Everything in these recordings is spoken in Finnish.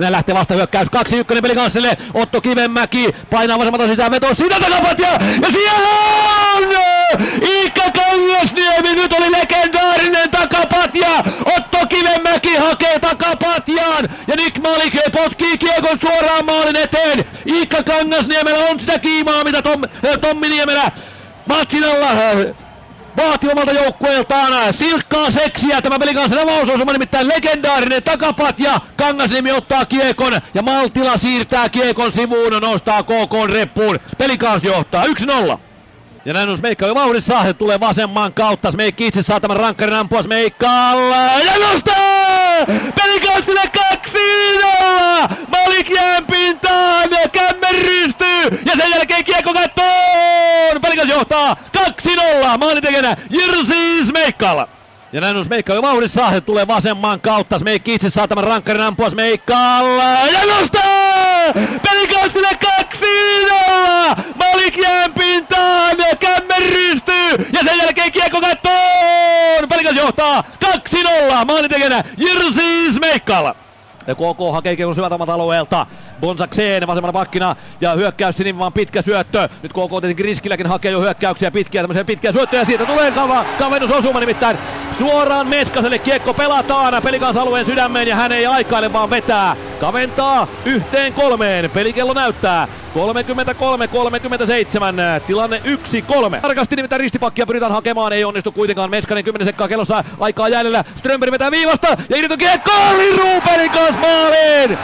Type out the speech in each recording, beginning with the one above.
Näin lähtee hyökkäys. 2-1 pelikanssille. Otto Kivenmäki painaa vasemmalta sisään veto. Siitä takapatia. Ja siellä on! Iikka Kangasniemi. Nyt oli legendaarinen takapatja. Otto Kivenmäki hakee takapatjaan. Ja Nick Malik potkii kiekon suoraan maalin eteen. Iikka Kangasniemellä on sitä kiimaa, mitä Tom, Tommi Niemelä matsin alla vaativammalta joukkueeltaan silkkaa seksiä. Tämä pelikansana lausuusuma nimittäin legendaarinen takapatja. Kangasniemi ottaa kiekon ja Maltila siirtää kiekon sivuun nostaa KK reppuun. Pelikans johtaa 1-0. Ja näin on Smeikka jo vauhdissa, se tulee vasemman kautta, Smeikki itse saa tämän rankkarin ampua Smeikkalla ja nostaa! Pelikansille 2-0! Malik jään pintaan, kämmen rystyy ja sen jälkeen kiekko kattoon! Pelikas johtaa 2-0, maalitekijänä Jirsi Smeikkalla. Ja näin on Smeikka jo vauhdissa, se tulee vasemman kautta, Smeikki itse saa tämän rankkarin ampua Smeikkalla ja nostaa! Pelikansille 2-0! Malik jään pintaan, kämmen rystyy ja sen jälkeen kiekko kattoon! Pelikas johtaa 2-0, maalitekijänä Jirsi Smeikkalla. Ja KK hakee kiekon syvältä alueelta. Bonsakseen vasemmalla pakkina ja hyökkäys sinne vaan pitkä syöttö. Nyt KK tietenkin riskilläkin hakee jo hyökkäyksiä pitkiä, tämmöisiä pitkiä syöttöjä. Siitä tulee kava, kavennusosuma nimittäin suoraan Meskaselle kiekko pelataan pelikansalueen sydämeen ja hän ei aikaile vaan vetää. Kaventaa yhteen kolmeen. Pelikello näyttää 33-37, tilanne 1-3. Tarkasti nimittäin ristipakkia pyritään hakemaan, ei onnistu kuitenkaan. Meskanen 10 sekkaa kellossa, aikaa jäljellä. Strömberg vetää viivasta ja irto kiekko, Liru Pelikas maaliin!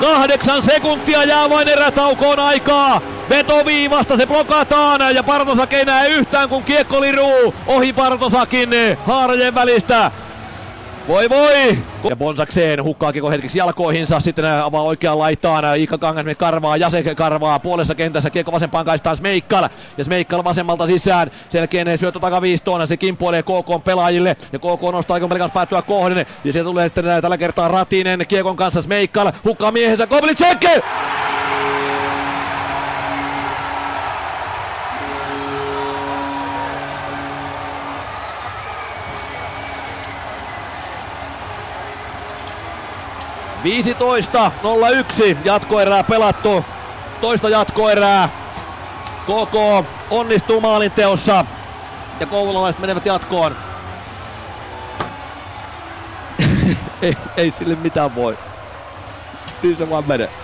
Kahdeksan sekuntia jää vain erätaukoon aikaa. Vetoviivasta se blokataan ja Partosak ei näe yhtään kun kiekko liruu ohi Partosakin haarojen välistä. Voi voi! Ja Bonsakseen hukkaa kiekko hetkeksi jalkoihinsa, sitten avaa oikeaan laitaan, Iikka Kangasme karvaa, Jase karvaa. Puolessa kentässä, kiekko vasempaan kaistaan Smeikkal, ja Smeikkal vasemmalta sisään, selkeän syöttö takaviistoon, se kimpoilee KK pelaajille, ja KK nostaa Aikon pelikas päättyä kohden, ja sieltä tulee sitten tällä kertaa Ratinen kiekon kanssa Smeikkal, hukkaa miehensä, Koblicek! Viisitoista 01 jatkoerää pelattu. Toista jatkoerää. KK onnistuu maalinteossa. Ja kouvolalaiset menevät jatkoon. ei, ei sille mitään voi. Niin se vaan menee.